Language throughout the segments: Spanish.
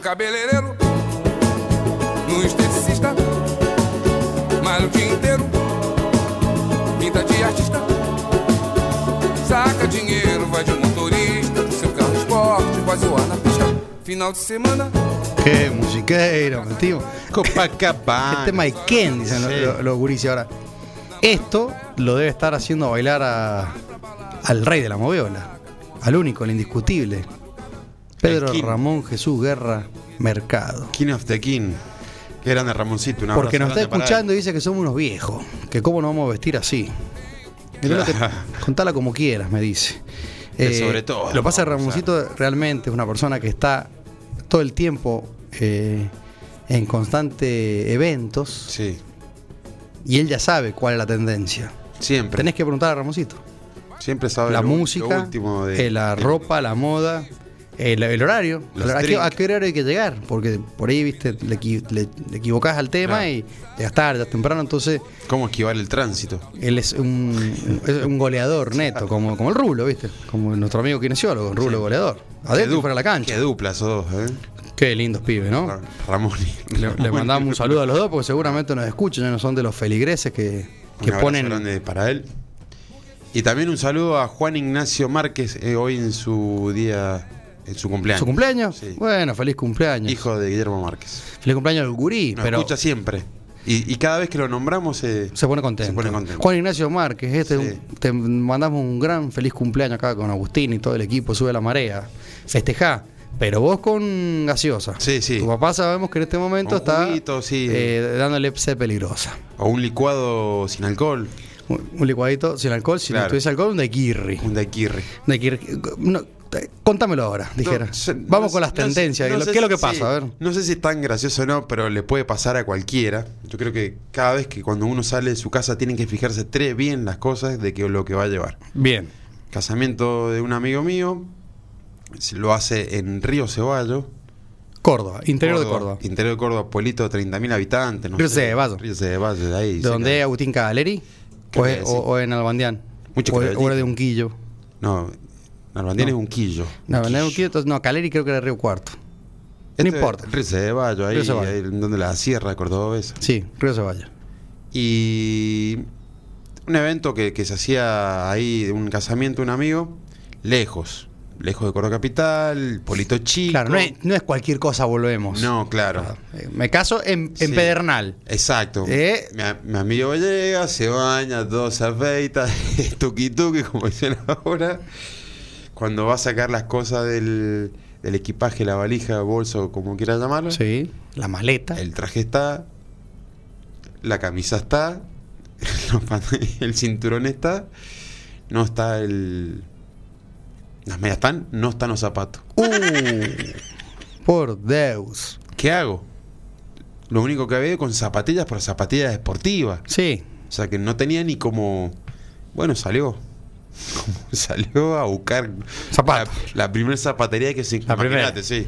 cabeleireiro, no esteticista, malha o dia inteiro, pinta de artista, saca dinheiro, vai de motorista, seu carro esporte, vai zoar na pista, final de semana. Qué musiquero, tío. Copacabana. Este Mike Ken, dicen Sí. los, los gurises ahora. Esto lo debe estar haciendo bailar a- al rey de la moviola, al único, al indiscutible. Pedro. Ramón Jesús Guerra Mercado. King of the King. Qué grande Ramoncito. un Porque nos está escuchando y dice que somos unos viejos, que cómo nos vamos a vestir así. Lo que- contala como quieras, me dice. Eh, sobre todo, Lo que pasa Ramoncito realmente es una persona que está todo el tiempo eh, en constante eventos. Sí. y él ya sabe cuál es la tendencia. Siempre. Tenés que preguntar a Ramoncito. Siempre sabe La lo- lo música, último de- eh, la de- ropa, la moda, el, el horario. ¿A qué, drinks. a qué horario hay que llegar? Porque por ahí, viste, le, le- le equivocás al tema Claro. y llegas tarde, temprano. Entonces, ¿Cómo esquivar el tránsito? él es un, es un goleador neto, como, como el Rulo, viste. Como nuestro amigo kinesiólogo, Rulo Sí. goleador. Adentro y fuera la cancha. Qué dupla esos dos, ¿eh? Qué lindos pibes, ¿no? Ra- Ramón y- Le, le mandamos un saludo a los dos porque seguramente nos escuchan, ya no son de los feligreses que, Un que abrazo ponen. grande para él. Y también un saludo a Juan Ignacio Márquez, eh, hoy en su día, en su cumpleaños. ¿Su cumpleaños? Sí. Bueno, feliz cumpleaños. Hijo de Guillermo Márquez. Feliz cumpleaños al gurí, Nos pero escucha siempre. Y, y cada vez que lo nombramos eh, se pone contento. Se pone contento. Juan Ignacio Márquez, este, Sí. un- te mandamos un gran feliz cumpleaños acá con Agustín y todo el equipo, sube la marea. Festejá, pero vos con gaseosa. Sí, sí. Tu papá sabemos que en este momento Con está juguito, sí. eh, dándole sed peligrosa. O un licuado sin alcohol, Un, un licuadito sin alcohol, si no tuviese alcohol, un daiquiri. un daiquiri. Un daiquiri. No, contámelo ahora, dijera. No Vamos no con las no tendencias. ¿Qué sé es lo que pasa? sí. A ver. No sé si es tan gracioso o no, pero le puede pasar a cualquiera. Yo creo que cada vez que cuando uno sale de su casa tienen que fijarse tres bien las cosas de que lo que va a llevar. Bien. Casamiento de un amigo mío, lo hace en Río Ceballo. Córdoba, interior de Córdoba. Interior de Córdoba, pueblito de 30.000 habitantes. No Río. Ceballo. Río Ceballo, de ahí. ¿De cerca dónde es Agustín Cavaleri? ¿O, en Albandián? Mucho o, o de Unquillo. No, Narvandín No. es un quillo. No, Un no, quillo. Entonces- no, Caleri creo que era Río Cuarto. No Este, importa. Río Ceballo, ahí, Río Ceballo. ahí donde la sierra cordobesa. Sí, Río Ceballos. Y un evento que, que se hacía ahí, de un casamiento de un amigo, lejos. Lejos de Córdoba Capital, Polito Chico. Claro, no es, no es cualquier cosa, volvemos. No, claro. Eh, Me caso en, en Sí. Pedernal. Exacto. Eh. Mi, amigo llega, se baña, todo se afeita, tuki tuki, como dicen ahora. Cuando va a sacar las cosas del, del equipaje, la valija, bolso, como quiera llamarlo, Sí, la maleta. el traje está, la camisa está, el cinturón está, no está el... Las medias están, no están los zapatos. Uh, por Deus. ¿Qué hago? Lo único que había con zapatillas, pero zapatillas deportivas. Sí, O sea que no tenía ni como. Bueno, salió. Salió a buscar Zapatos. la, la primera zapatería que se La primera. sí.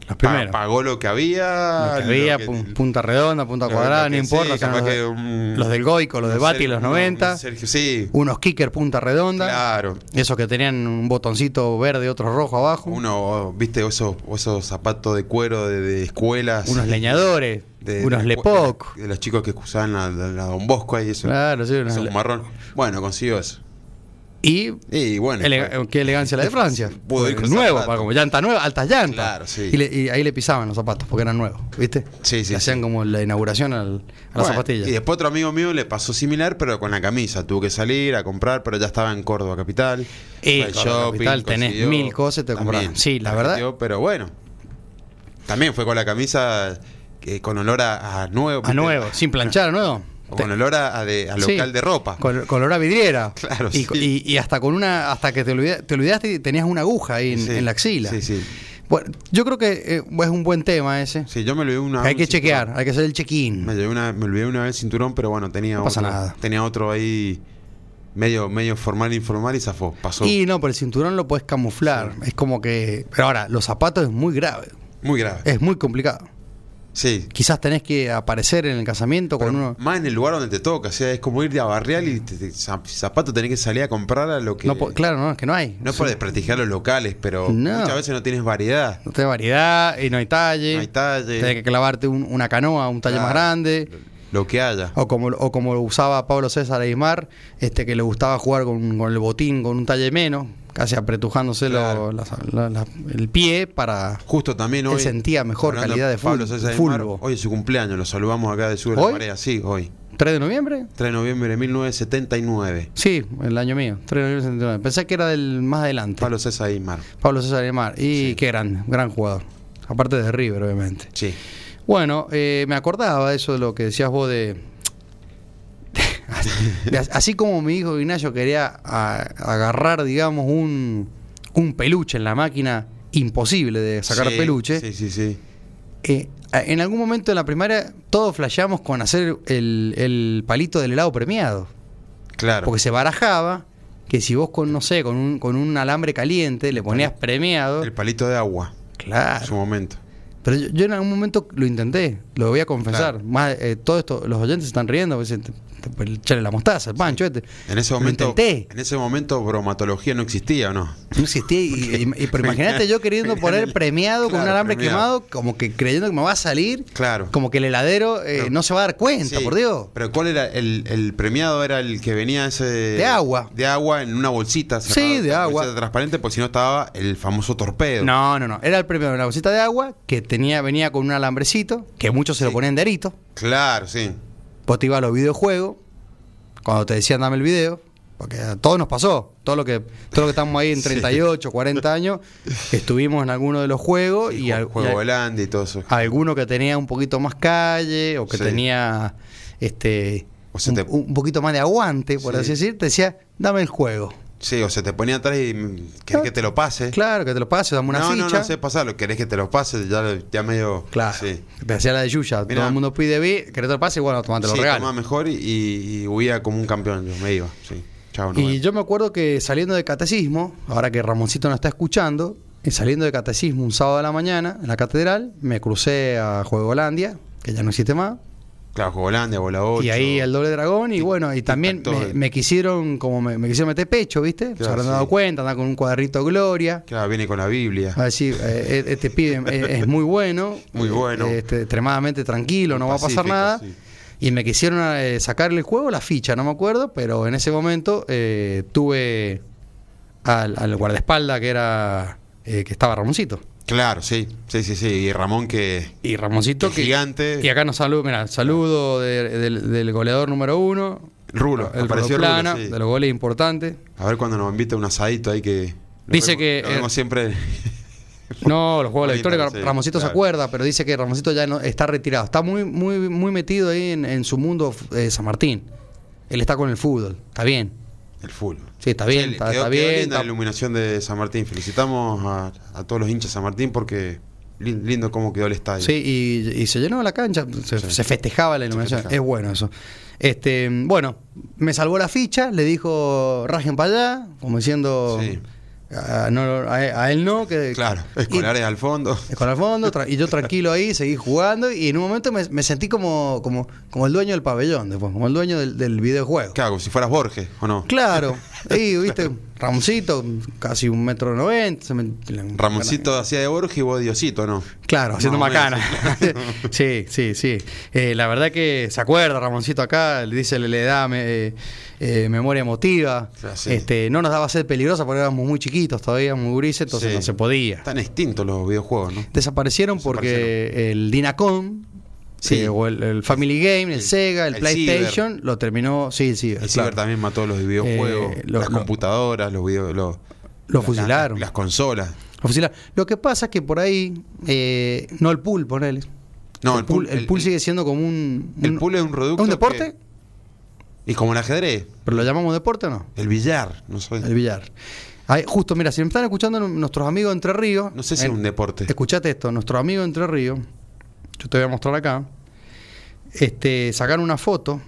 los Pa- primeros. pagó lo que había. Lo que había, lo que- pu- punta redonda, punta cuadrada, no importa. sí, los, de- un- los del Goico, los de Bati, los unos 90. Sergio, sí. Unos kicker punta redonda. Claro. Esos que tenían un botoncito verde y otro rojo abajo. Uno, viste, esos, esos zapatos de cuero de, de escuelas. unos leñadores. de- unos Lepoc. De los chicos que usaban la, la- la Don Bosco ahí, eso. Claro, sí, unos le- marrón. Bueno, consiguió eso. Y Y bueno. ele- fue- qué elegancia la de Francia. Pudo ir con nuevo, para como llanta nueva, altas llantas. Claro, sí. Y, le- y ahí le pisaban los zapatos porque eran nuevos, ¿viste? Sí, sí, Le hacían sí. como la inauguración al- a la Bueno, zapatilla. Y después otro amigo mío le pasó similar, pero con la camisa. Tuvo que salir a comprar, pero ya estaba en Córdoba Capital. Y al Córdoba Capital tenés mil cosas, te compraron. Sí, la verdad. Pero bueno, también fue con la camisa que con olor a, a nuevo. A nuevo, sin planchar, ¿a nuevo. Con olor a, a de, a Sí. local de ropa. Con, con olor a vidriera. Claro, y, sí. y- y hasta con una, hasta que te, olvida- te olvidaste y tenías una aguja ahí en, Sí, en la axila. Sí, sí. Bueno, yo creo que eh, es un buen tema ese. Sí, yo me olvidé una Que hay un que cinturón. chequear, hay que hacer el check-in. Me, una, me olvidé una vez el cinturón, pero bueno, tenía No pasa otro. nada. Tenía otro ahí medio, medio formal, informal y zafó. Pasó. Y no, pero el cinturón lo puedes camuflar. Es como que. Pero ahora, los zapatos es muy grave. Muy grave. Es muy complicado. Sí. Quizás tenés que aparecer en el casamiento con uno. Más en el lugar donde te toca, o sea, es como ir de a barrial y te, te- zap- zapato tenés que salir a comprar a lo que... No, claro, no, es que no hay. No es por desprestigiar los locales, pero No. muchas veces no tienes variedad. No tenés variedad y no hay talle. No hay talle. Tenés que clavarte un- una canoa, un talle Claro. más grande. Lo que haya. O como, o como lo usaba Pablo César Aymar, este, que le gustaba jugar con, con el botín con un talle menos, casi apretujándose lo- Claro. las- la- la- el pie para. Justo también Él hoy. sentía mejor calidad de. Aymar, Hoy es su cumpleaños, lo saludamos acá de Sur de. Marea. Sí, hoy. ¿3 de noviembre? 3 de noviembre de 1979. Sí, el año mío, 3 de noviembre del 79. Pensé que era del más adelante. Pablo César Aymar. Pablo César Aymar. Y Sí. qué gran, gran jugador. Aparte de River, obviamente. Sí. Bueno, eh, me acordaba de eso de lo que decías vos de. Así como mi hijo Ignacio quería a- agarrar, digamos, un, un peluche en la máquina, imposible de sacar Sí, peluche. Sí, sí, sí. eh, en algún momento en la primaria todos flasheamos con hacer el, el palito del helado premiado. Claro. Porque se barajaba que si vos con, no sé, con un, con un alambre caliente le ponías premiado. El palito de agua. En su Claro. momento. Pero yo, yo en algún momento lo intenté, lo voy a confesar. Claro. Más, eh, todo esto, los oyentes están riendo, puede echarle la mostaza, el pancho este. En ese Lo momento. intenté. En ese momento bromatología no existía, ¿o no? No existía. Y, pero imagínate yo queriendo poner premiado con un alambre premiado. quemado, como que creyendo que me va a salir, Claro. como que el heladero eh, no se va a dar cuenta, Sí, por Dios. Pero ¿cuál era el, el premiado? Era el que venía ese. De agua. De agua en una bolsita. Sí, de agua. bolsita transparente, porque si no estaba el famoso torpedo. No, no, no. Era el premio de una bolsita de agua que tenía, venía con un alambrecito, que muchos se lo ponían de arito. Claro, sí. Vos te ibas a los videojuegos, cuando te decían dame el video, porque a todos nos pasó, todo lo que, todo lo que estamos ahí en Sí. 38, 40 años, estuvimos en alguno de los juegos Sí, y, al- juego y volante y todo eso. alguno que tenía un poquito más calle o que Sí. tenía este O un, te- un poquito más de aguante, por Sí. así decir, te decía, dame el juego. Sí, o se te ponía atrás y mm, querés que te lo pase. Claro, que te lo pase, dame una no, ficha. no, no sé pasarlo. Querés que te lo pase, ya, ya medio. Claro. Sí. Te hacía la de Yuya. Mirá. Todo el mundo pide B, querés te lo pase, bueno, tomate lo Sí, regalo. tomaba mejor y, y huía como un campeón. Yo me iba. Sí. Chao, no Y yo me acuerdo que saliendo de catecismo, ahora que Ramoncito no está escuchando, y saliendo de catecismo un sábado de la mañana en la catedral, me crucé a Juego Holandia, que ya no existe más, Claro, Jugolandia, bola 8. y ahí el doble dragón, y bueno, y también me, quisieron, como me, me quisieron meter pecho, ¿viste? Se habrán sí. dado cuenta, andar con un cuadrito Gloria. Claro, viene con la Biblia. A decir, eh, este pibe es, es muy bueno, Muy bueno. eh, este, extremadamente tranquilo, no va a pasar nada. sí. Y me quisieron eh, sacarle el juego, la ficha, no me acuerdo, pero en ese momento eh, tuve al, al guardaespaldas que era eh, que estaba Ramoncito. Claro, sí. Sí, sí, sí. Y Ramón que. Y Ramoncito que gigante. Y acá nos saluda, mira, saludo de- del, del goleador número uno. Rulo, el apareció Rulo Rulo, Plana, sí. de los goles importantes. A ver cuando nos invita un asadito ahí que. Dice vemos- que, lo eh, siempre. No, los juegos de la victoria, sí, Ramoncito se acuerda, pero dice que Ramoncito ya no está retirado. Está muy, muy, muy metido ahí en, en su mundo eh, San Martín. Él está con el fútbol, está bien. El full. Sí, está bien, Sí, está, quedó- está quedó bien. linda está- la iluminación de San Martín. Felicitamos a, a todos los hinchas de San Martín porque lin- lindo cómo quedó el estadio. Sí, y, y se llenó la cancha, se, Sí. se festejaba la iluminación. festejaba. Es bueno eso. Este, bueno, me salvó la ficha, le dijo rajen para allá, como diciendo Sí. A, no, a, a él no, que Claro, y- escolares al fondo. con el fondo, y yo tranquilo ahí, seguí jugando, y en un momento me, me sentí como, como, como el dueño del pabellón, después, como el dueño del, del videojuego. Claro, como si fueras Borges, ¿o no? Claro, ahí, viste, Ramoncito, casi un metro noventa. Ramoncito hacía de Borges y vos Diosito, ¿no? Claro, haciendo Más o menos, macana. sí, sí, sí. Eh, la verdad que se acuerda Ramoncito acá, le dice, le, da me- eh, eh, memoria emotiva. Ah, sí. Este, no nos daba sed peligrosa porque éramos muy chiquitos todavía, muy grises, entonces Sí. no se podía. Están extintos los videojuegos, ¿no? Desaparecieron porque el Dinacom, Sí. o el, el Family Game, el El- Sega, el, el PlayStation, lo terminó, sí, sí, El ciber también mató los videojuegos, Eh, las computadoras, los videos, los, Lo las- fusilaron. Las, consolas. Lo fusilaron. Lo que pasa es que por ahí, eh, no el pool, ponele. No, el, pool, el pool sigue siendo como un... El pool es un producto. ¿Un deporte? que- y como el ajedrez, ¿Pero lo llamamos deporte o no? el billar, no soy. El billar. Ahí, justo, mira, si me están escuchando nuestros amigos de Entre Ríos. No sé si es un deporte. Escuchate esto, nuestros amigos de Entre Ríos, yo te voy a mostrar acá, este, sacaron una foto.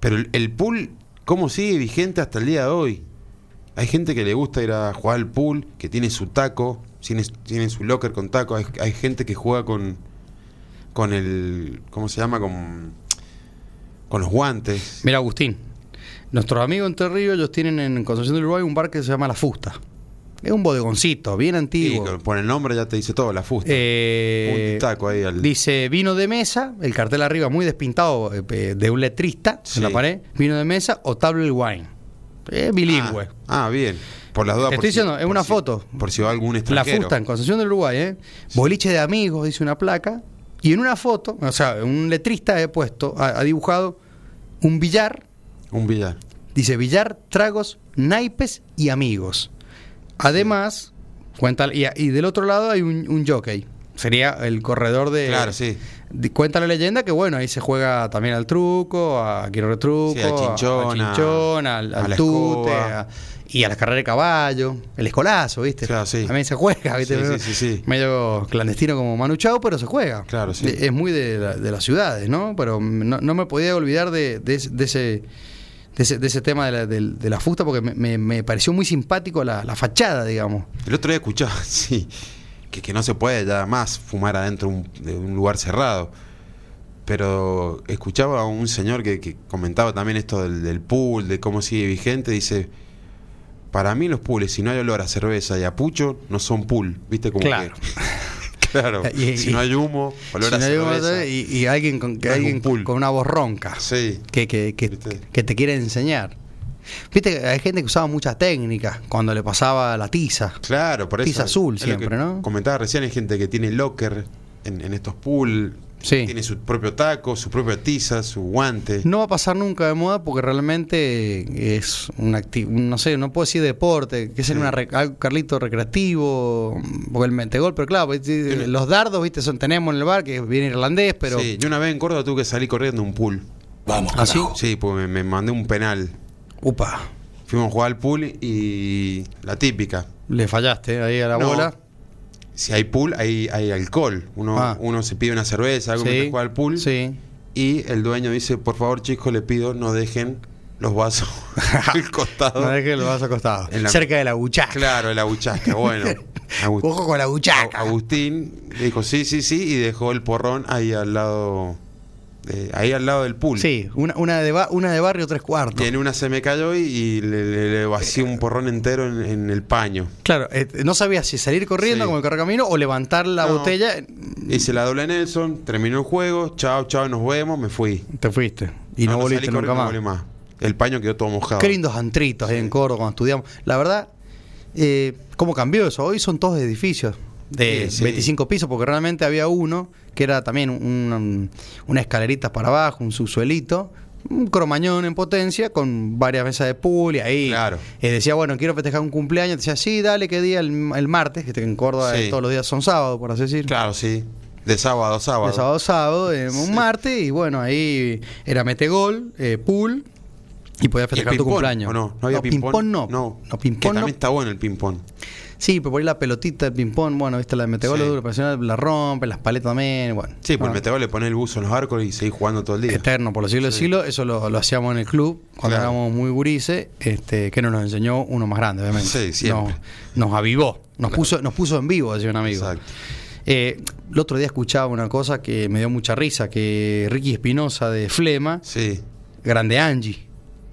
Pero el, el pool, ¿cómo sigue vigente hasta el día de hoy? Hay gente que le gusta ir a jugar al pool, que tiene su taco, tiene, tiene su locker con taco. Hay, hay gente que juega con, con el. ¿Cómo se llama? Con, con los guantes. Mira, Agustín, nuestros amigos en Terrío, ellos tienen en Concepción del Uruguay un bar que se llama La Fusta. Es un bodegoncito, bien antiguo. con- por el nombre ya te dice todo, la fusta. Eh, Un taco ahí al- Dice vino de mesa, el cartel arriba muy despintado eh, de un letrista Sí. en la pared, vino de mesa o table wine. Es bilingüe. Ah, ah, bien. Por las dudas. Te estoy si- diciendo, es una si- foto. Por si va algún La extranjero. Fusta en Concepción del Uruguay, ¿eh? Boliche de amigos, dice una placa. Y en una foto, o sea, un letrista he puesto, ha, ha dibujado un billar, Un billar. dice billar, tragos, naipes y amigos. Además, cuenta, y, y del otro lado hay un, un jockey. Sería el corredor de. Claro, sí. de- Cuenta la leyenda que, bueno, ahí se juega también al truco, a quiero retruco, Sí, al chinchón, a- al chinchón, al, a tute, a- y a la carrera de caballo, el escolazo, ¿viste? Claro, sí. También se juega, ¿viste? Sí, sí, sí, sí. Medio clandestino como Manu Chao, pero se juega. Claro, sí. Es muy de, la- de las ciudades, ¿no? Pero no, no me podía olvidar de, de de ese, de, ese, de ese tema de la, del- de la fusta porque me, me- me pareció muy simpático la, la fachada, digamos. El otro día escuchaba, sí, que, que no se puede ya más fumar adentro un- de un lugar cerrado. Pero escuchaba a un señor que, que comentaba también esto del, del pool, de cómo sigue vigente. Dice: Para mí, los pools, si no hay olor a cerveza y a pucho, no son pool. ¿Viste? Como Claro. que- claro. Y- si y- no hay humo, olor Si a no hay cerveza. y, y alguien, con, que No es alguien un con una voz ronca Sí. que, que, que, te quiere enseñar. Viste, que hay gente que usaba muchas técnicas cuando le pasaba la tiza. Claro, por eso. Tiza azul es siempre, ¿no? Comentaba recién, hay gente que tiene locker en, en estos pool. Sí. Tiene su propio taco, su propia tiza, su guante. No va a pasar nunca de moda porque realmente es un activo, no sé, no puedo decir deporte, que es Sí. una re- algo carlito recreativo, porque el mentegol, pero claro, los dardos, viste, son tenemos en el bar que viene irlandés, pero Sí, yo una vez en Córdoba tuve que salir corriendo un pool. así, Sí, pues me, me mandé un penal. upa, Fuimos a jugar al pool y la típica. le fallaste ahí a la No. bola. Si hay pool, hay, hay alcohol. Uno, Ah. uno se pide una cerveza, algo Sí, juega al pool. Sí. Y el dueño dice, por favor chicos, le pido no dejen los vasos al costado. No dejes los vasos acostados. Cerca de la buchaca. Claro, la buchasca, bueno. Ojo con la buchaca. Agustín dijo sí, sí, sí, y dejó el porrón ahí al lado, ahí al lado del pool. Sí, una, una, de ba- una de barrio tres cuartos. Y en una se me cayó y, y le, le- le vacié un porrón entero en, en el paño. Claro, eh, no sabía si salir corriendo Sí. como el cargamino o levantar la No. botella. Hice la doble Nelson, terminó el juego, chao, chao, nos vemos, me fui. Te fuiste. Y no, volviste salí nunca más. no. El paño quedó todo mojado. Qué lindos antritos ahí en Córdoba cuando estudiamos. La verdad, eh, ¿cómo cambió eso? Hoy son todos edificios de Sí, sí. 25 pisos, porque realmente había uno que era también un- un- una escalerita para abajo, un subsuelito, un cromañón en potencia con varias mesas de pool y ahí Claro. eh, decía, bueno, quiero festejar un cumpleaños. Decía, sí, dale, ¿qué día? El, el martes, que en Córdoba Sí. todos los días son sábados, por así decir. Claro, sí. De sábado a sábado. De sábado a sábado, eh, un martes, y bueno, ahí era metegol, eh, pool, y podías ¿Y el festejar tu cumpleaños. ¿o no? ¿No había ping-pong? ping-pong no. No, no ping-pong no. también está bueno el ping-pong. Sí, pero por ahí la pelotita del ping-pong, bueno, viste, la de metegol Sí. duro, la rompe, las paletas también, bueno. Sí, pues el meteor le pone el buzo en los arcos y seguís jugando todo el día. Eterno, por los siglos de Sí. siglos, eso lo, lo hacíamos en el club cuando Claro. éramos muy gurises, este, que no nos enseñó uno más grande, obviamente. Sí, siempre. Nos, nos avivó, nos Claro. puso, nos puso en vivo, decía un amigo. Exacto. Eh, el otro día escuchaba una cosa que me dio mucha risa, que Ricky Espinosa de Flema Sí. Grande Angie.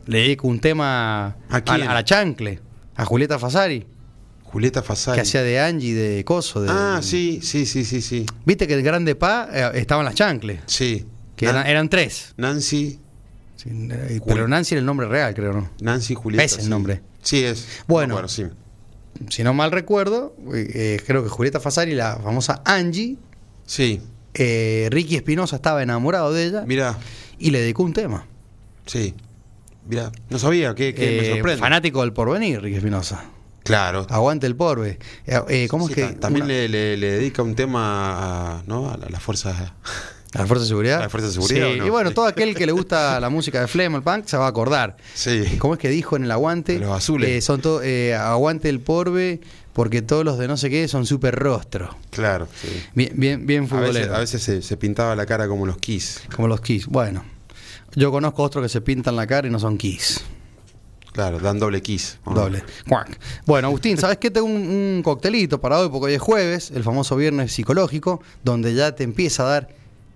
Le dedico un tema ¿A a, a la Chancle, a Julieta Fasari, Julieta Fasari. que hacía de Angie de Coso. De, Ah, sí, sí, sí, sí, sí. Viste que el Grande Pa eh, estaban las Chancles, Sí. que Nan- eran, eran tres. Nancy, Sí, eh, pero Nancy era el nombre real, creo, ¿no? Nancy Julieta. Es el sí. nombre. Sí, es. Bueno. No me acuerdo, sí. Si no mal recuerdo, eh, eh, creo que Julieta Fasari, la famosa Angie, Sí, eh, Ricky Espinosa estaba enamorado de ella mira, y le dedicó un tema. sí. Mira, no sabía, que, que me sorprende. fanático del porvenir, Ricky Espinosa. Claro. Aguante el porve. Eh, eh, ¿Cómo Sí, es que.? ta- También una- le, le- le dedica un tema a, ¿no? a la- fuerzas. ¿A la Fuerza de Seguridad? ¿A la Fuerza de Seguridad Sí, no? y bueno, todo aquel que le gusta la música de Flem, el punk, se va a acordar. Sí. ¿Cómo es que dijo en el aguante? Los azules. Eh, son todo, eh, aguante el porve, porque todos los de no sé qué son súper rostro. Claro, sí. Bien, bien, bien A futbolero. veces, a veces se, se pintaba la cara como los Kiss. Como los Kiss. Bueno, yo conozco otros que se pintan la cara y no son Kiss. Claro, dan doble Kiss. Doble. Bueno, Agustín, ¿sabes qué? Tengo un, un coctelito para hoy, porque hoy es jueves, el famoso viernes psicológico, donde ya te empieza a dar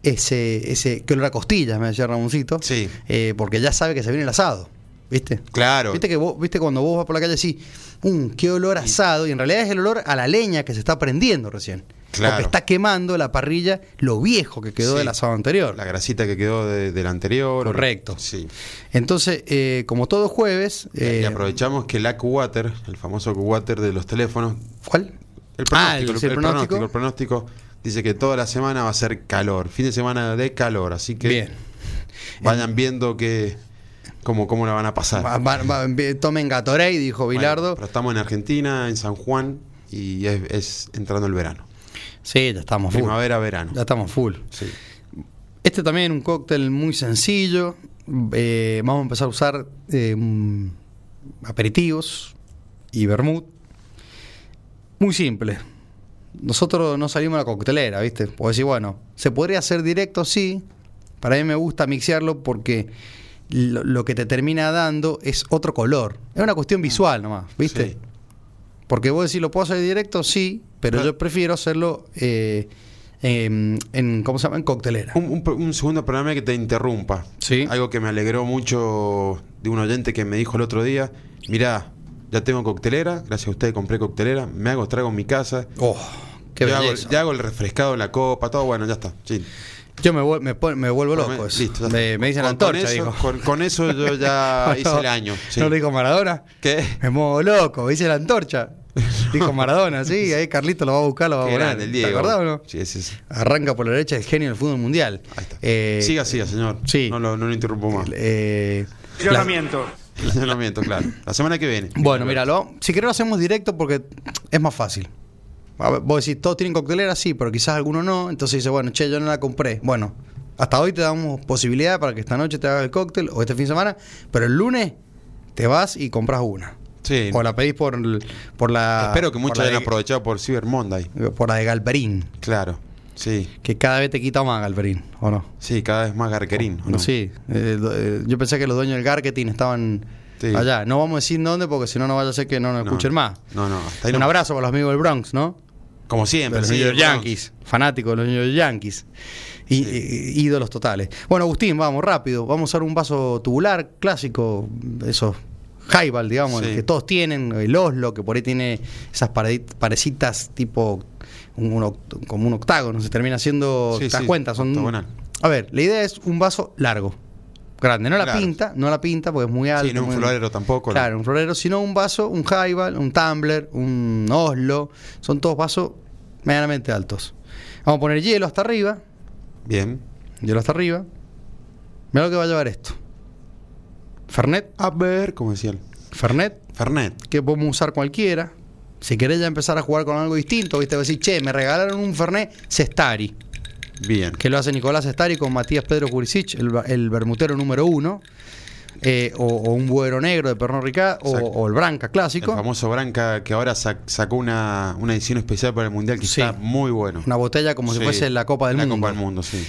ese, ese, que olor a costillas, me decía Ramoncito. Sí. Eh, porque ya sabe que se viene el asado. ¿Viste? Claro. Viste que vos, viste cuando vos vas por la calle así, um, qué olor asado, y en realidad es el olor a la leña que se está prendiendo recién. Claro. Porque está quemando la parrilla lo viejo que quedó Sí. del asado anterior. La grasita que quedó de- del anterior. Correcto. Sí. Entonces, eh, como todo jueves. Y- eh, y aprovechamos que el AccuWater, el famoso AccuWater de los teléfonos, ¿Cuál? el Ah, pronóstico, el- el, sí, el el pronóstico. pronóstico, el pronóstico dice que toda la semana va a ser calor, fin de semana de calor, así que Bien. vayan viendo que cómo, cómo la van a pasar. Va- va- va- tomen Gatorade, dijo Bueno, Bilardo. pero estamos en Argentina, en San Juan, y es, es entrando el verano. Sí, ya estamos full. Primavera, verano. Ya estamos full. Sí. Este también un cóctel muy sencillo. Eh, vamos a empezar a usar eh, aperitivos y vermut. Muy simple. Nosotros no salimos a la coctelera, ¿viste? Puedo decir, bueno, se podría hacer directo, sí. Para mí me gusta mixearlo porque lo, lo que te termina dando es otro color. Es una cuestión visual nomás, ¿viste? Sí. Porque vos decís, ¿lo puedo hacer directo? Sí, pero yo prefiero hacerlo eh, en, en, ¿cómo se llama? En coctelera. Un, un- un segundo programa que te interrumpa. Sí. Algo que me alegró mucho de un oyente que me dijo el otro día, mirá, ya tengo coctelera, gracias a usted compré coctelera, me hago trago en mi casa, Oh, qué ya, hago, ya hago el refrescado en la copa, todo bueno, ya está. Sí. Yo me, vuel- me, me vuelvo Bueno, loco. me- eso. listo, me, me dicen la Con- con antorcha, eso- dijo. Con, con eso yo ya hice el año. sí. ¿No lo dijo Maradona? ¿Qué? Me muevo loco, dice la antorcha. Dijo Maradona, sí, ahí Carlito lo va a buscar, lo va a poner. grande el ¿Te Diego. acordás o no? Sí, sí, sí. Arranca por la derecha el genio del fútbol mundial. Ahí está. Eh, siga, siga, señor. sí. No lo, no lo interrumpo más. eh, la- Funcionamiento. Funcionamiento, claro. La semana que viene. bueno, míralo. Si querés lo hacemos directo porque es más fácil. A ver, vos decís, todos tienen coctelera, sí, pero quizás alguno no. Entonces dice, bueno, che, yo no la compré. Bueno, hasta hoy te damos posibilidad para que esta noche te haga el cóctel o este fin de semana, pero el lunes te vas y compras una. Sí. O la pedís por, por la. Espero que muchos hayan aprovechado por Cyber Monday. Por la de Galperín. Claro. Sí. Que cada vez te quita más Galperín, ¿o no? Sí, cada vez más garquerín. ¿o no? Sí. eh, eh, yo pensé que los dueños del marketing estaban Sí. allá. No vamos a decir dónde porque si no, no vaya a ser que no nos No, escuchen más. No, no. Hasta ahí Un no. abrazo para los amigos del Bronx, ¿no? Como De siempre. los sí, New York. Yankees, fanáticos de los New York Yankees. Y, Sí. y- ídolos totales. Bueno, Agustín, vamos rápido. Vamos a usar un vaso tubular clásico, esos highball, digamos, Sí. el que todos tienen, el Oslo, que por ahí tiene esas parecitas tipo un, como un octágono, se termina haciendo, Sí, ¿te das cuenta? Son, a ver, la idea es un vaso largo, grande, no la Claro. pinta, no la pinta porque es muy alto. Sí, no un muy- florero tampoco. ¿no? Claro, un florero, sino un vaso, un highball, un tumbler, un Oslo. Son todos vasos medianamente altos. Vamos a poner hielo hasta arriba. Bien. Hielo hasta arriba. Mira lo que va a llevar esto. Fernet. A ver, como decían. Fernet, Fernet. que podemos usar cualquiera. Si querés ya empezar a jugar con algo distinto, viste, decir, che, me regalaron un Fernet Cestari, Bien. que lo hace Nicolás Cestari con Matías Pedro Jurisic, el, el bermutero número uno. eh, o, o un buero negro de Pernod Ricard, o, el Branca El clásico. famoso Branca que ahora sac- sacó una, una edición especial para el Mundial que Sí. está muy bueno. Una botella como si fuese la Copa del la Mundo. Copa del Mundo, sí.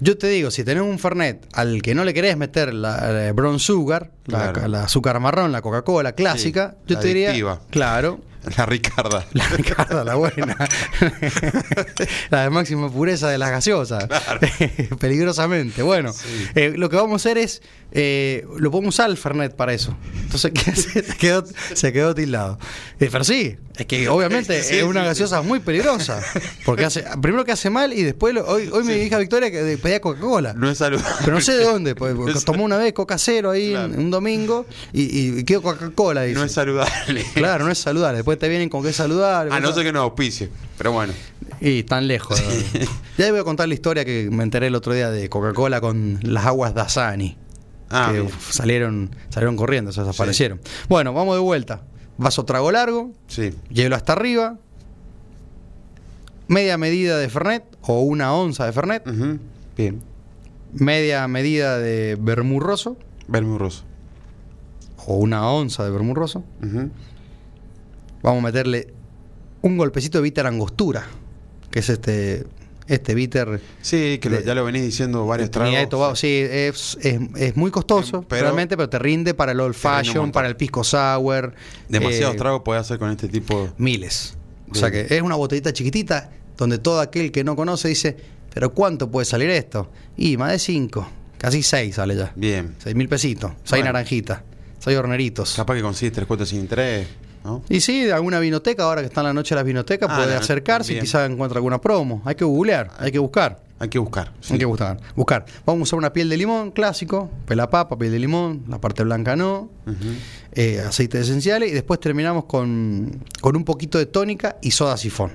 Yo te digo, si tenés un Fernet al que no le querés meter la, la brown sugar, la- Claro. la, azúcar marrón, la Coca-Cola clásica, Sí, yo te diría, adictiva. claro, La Ricarda. la Ricardo, la buena, la de máxima pureza de las gaseosas, peligrosamente. Bueno, Sí. eh, lo que vamos a hacer es, eh, lo podemos usar el Fernet para eso. Entonces se quedó, se quedó tildado. Eh, pero sí, es que obviamente Sí, es una sí, gaseosa muy peligrosa, porque hace, primero que hace mal y después, lo- hoy, hoy me dijo Victoria que pedía Coca-Cola. No es saludable. Pero no sé de dónde, pues, porque No tomó una vez Coca Cero ahí Claro. un domingo y, y quedó Coca-Cola. No es saludable. Claro, no es saludable. Después te vienen con que es saludable. A no ser que no auspicie. Pero bueno. Y tan lejos. ya les voy a contar la historia que me enteré el otro día de Coca-Cola con las aguas Dasani. Ah, que salieron, salieron corriendo, se desaparecieron. Bueno, vamos de vuelta. Vaso trago largo, Sí. hielo hasta arriba, media medida de Fernet o una onza de Fernet. Bien. media medida de vermurroso Bermurroso. o una onza de vermurroso. Ujú. Vamos a meterle un golpecito de bitter angostura, que es este este bitter Sí, que lo- ya lo venís diciendo varios tragos. Tobago. Sí, es, es, es muy costoso, Pero- realmente, pero te rinde para el old fashion, para el pisco sour. Demasiados eh, tragos puede hacer con este tipo. Miles. O sea que es una botellita chiquitita donde todo aquel que no conoce dice, pero ¿cuánto puede salir esto? Y más de 5, casi 6 sale ya. Bien. 6 mil pesitos, 6 Bueno. naranjitas, 6 horneritos. Capaz que consigues tres cuotas sin tres, ¿no? Y sí, de alguna vinoteca, ahora que está en la noche las vinotecas, Ah, puede acercarse y quizás encuentra alguna promo. Hay que googlear, hay que buscar. Hay que buscar. sí. Hay que buscar. buscar. Vamos a usar una piel de limón clásico, pelapapa, piel de limón, la parte blanca no, Ujú. eh, aceites esenciales y después terminamos con, con un poquito de tónica y soda sifón.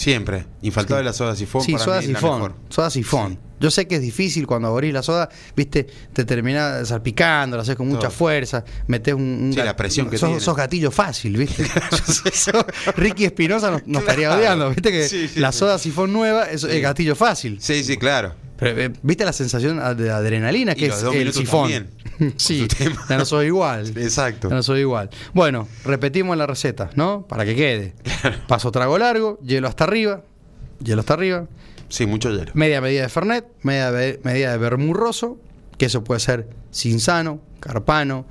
Siempre. Infaltable Sí. la soda sifón Sí, para soda mí es la sifón. mejor. Soda sifón. Yo sé que es difícil cuando abrís la soda, viste, te termina salpicando, la haces con mucha fuerza, metes un, un Sí, la presión que sos, tiene. sos gatillo fácil, viste. Ricky Espinosa nos, nos estaría odiando, viste que la soda sifón nueva es gatillo fácil. Sí, sí, claro. Pero, eh, ¿Viste la sensación de adrenalina Y que los es dos el sifón? también, sí, ya no soy igual. Exacto. Ya no soy igual. Bueno, repetimos la receta, ¿no? Para que quede. Paso trago largo, hielo hasta arriba, hielo hasta arriba, Sí, mucho hielo. media medida de Fernet, media medida de vermurroso, que eso puede ser Cinzano, Carpano,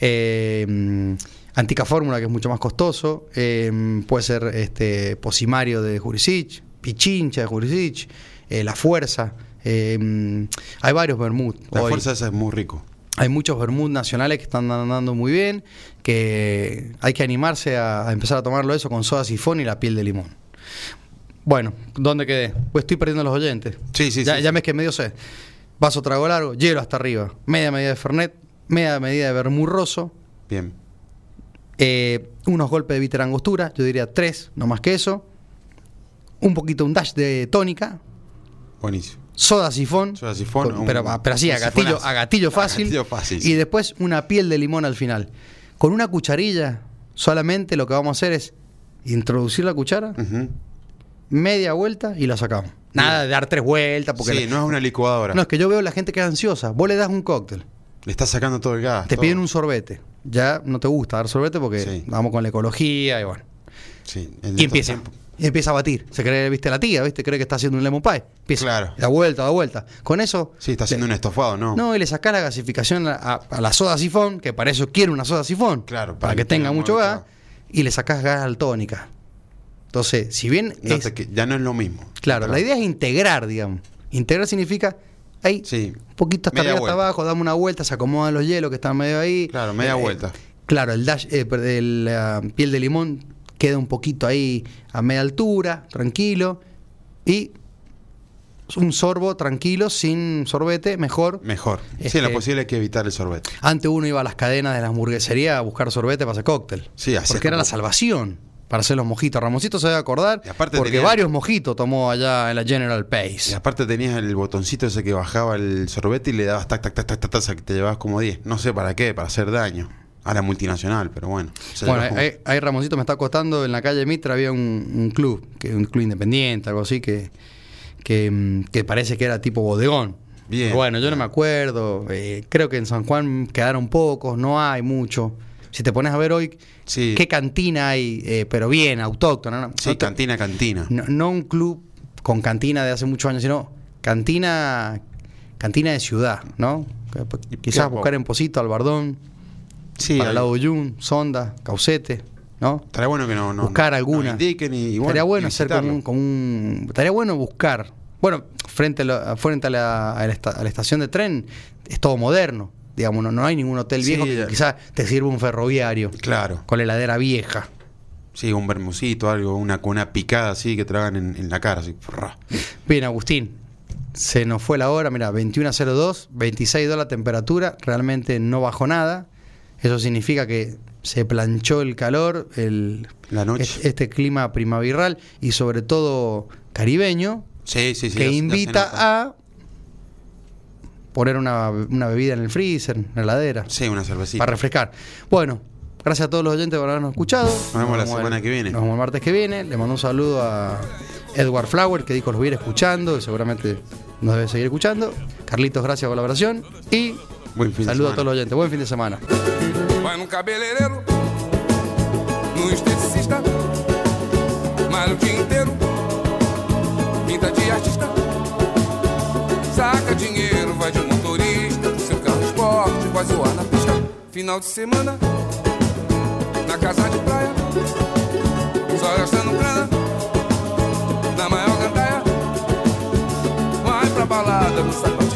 eh, mm, Antica Fórmula, que es mucho más costoso, eh, puede ser este Posimario de Jurisic, Pichincha de Jurisic, eh, La Fuerza, eh, mm, hay varios vermut. La hoy. fuerza esa es muy rico. Hay muchos vermut nacionales que están andando muy bien, que hay que animarse a, a empezar a tomarlo eso con soda sifón y la piel de limón. Bueno, ¿dónde quedé? Pues estoy perdiendo los oyentes. Sí, sí, ya, sí. ya me es que medio sé. Vaso trago largo, hielo hasta arriba, media medida de Fernet, media medida de vermurroso, Bien. eh, unos golpes de bitter angostura, yo diría tres, no más que eso, un poquito, un dash de tónica, Buenísimo. Soda sifón, Soda sifón, con- un- pero, pero así, a gatillo, sifonazo. a gatillo A fácil, gatillo fácil, y después una piel de limón al final. Con una cucharilla, solamente lo que vamos a hacer es introducir la cuchara, media vuelta y la sacamos. Nada de dar tres vueltas, porque Sí, la- no es una licuadora. no, es que yo veo la gente que es ansiosa. Vos le das un cóctel, Le está sacando todo el gas. te todo. piden un sorbete. Ya no te gusta dar sorbete porque Sí. vamos con la ecología y bueno. Sí, Y empieza. tiempos. Y empieza a batir. Se cree, viste, la tía, viste, cree que está haciendo un lemon pie. Empieza. Claro. Da vuelta, da vuelta. Con eso. Sí, está haciendo le- un estofado, ¿no? No, y le sacás la gasificación a, a- a la soda sifón, que para eso quiere una soda sifón. Claro, Para, para que que tenga mucho gas. Y le sacás gas al tónica. Entonces, si bien. No es- te que- ya no es lo mismo. claro, Claro. la idea es integrar, digamos. Integrar significa. Ahí, Sí. un poquito hasta Media arriba, hasta abajo, dame una vuelta, se acomodan los hielos que están medio ahí. Claro, media vuelta. Claro, el dash, eh, el, la piel de limón queda un poquito ahí a media altura, tranquilo. Y un sorbo tranquilo, sin sorbete, mejor. Mejor. Sí, Este- lo posible hay que evitar el sorbete. Antes uno iba a las cadenas de la hamburguesería a buscar sorbete para hacer cóctel. Sí, así Porque era la salvación para hacer los mojitos. Ramoncito se debe acordar Y aparte porque tenía- varios mojitos tomó allá en la General Y Pace. aparte tenías el botoncito ese que bajaba el sorbete y le dabas tac, tac, tac, tac, tac, tac, que te llevabas como 10. No sé para qué, para hacer daño. A la multinacional, pero bueno. Bueno, ahí, ahí Ramoncito me está costando, en la calle Mitra había un, un club, que un club independiente, algo así, que, que, mm, que parece que era tipo bodegón. Bien. Bueno, yo no me acuerdo, eh, creo que en San Juan quedaron pocos, no hay mucho. Si te pones a ver hoy, Sí. ¿qué cantina hay? Eh, pero bien, autóctona. ¿no? Sí, No te- cantina, cantina. no, no un club con cantina de hace muchos años, sino cantina cantina de ciudad, ¿no? Quizás buscar en Posito, Albardón, Sí, para el lado de Uyun, Sonda, Caucete, ¿no? estaría bueno que no, no buscar no- alguna. nos indiquen y, y bueno, estaría bueno y hacer como un, como un- Estaría bueno buscar. Bueno, frente a la, frente a la, a la esta- a la estación de tren es todo moderno. Digamos, no, no hay ningún hotel Sí, viejo que quizás te sirva un ferroviario Claro. con la heladera vieja. Sí, un bermucito, algo, una con una picada así que tragan en, en la cara, así. Bien, Agustín. Se nos fue la hora, mira, 21.02, 26 la temperatura, realmente no bajó nada. Eso significa que se planchó el calor, el, La noche. es- este clima primaveral y sobre todo caribeño, Sí, sí, sí. que invita a poner una, una bebida en el freezer, en la heladera, Sí, una cervecita. para refrescar. Bueno, gracias a todos los oyentes por habernos escuchado. Nos vemos la el- semana que viene. Nos vemos el martes que viene. Le mando un saludo a Edward Flower, que dijo los voy a ir escuchando y seguramente nos debe seguir escuchando. Carlitos, gracias por la oración. Y Buen fin de saludo a todos los oyentes. Buen fin de semana. Vai no cabeleireiro, no esteticista, malha o dia inteiro, pinta de artista, saca dinheiro, vai de motorista, do seu carro esporte, vai zoar na pista. Final de semana, na casa de praia, só gastando grana, na maior gandaia, vai pra balada, no sapato.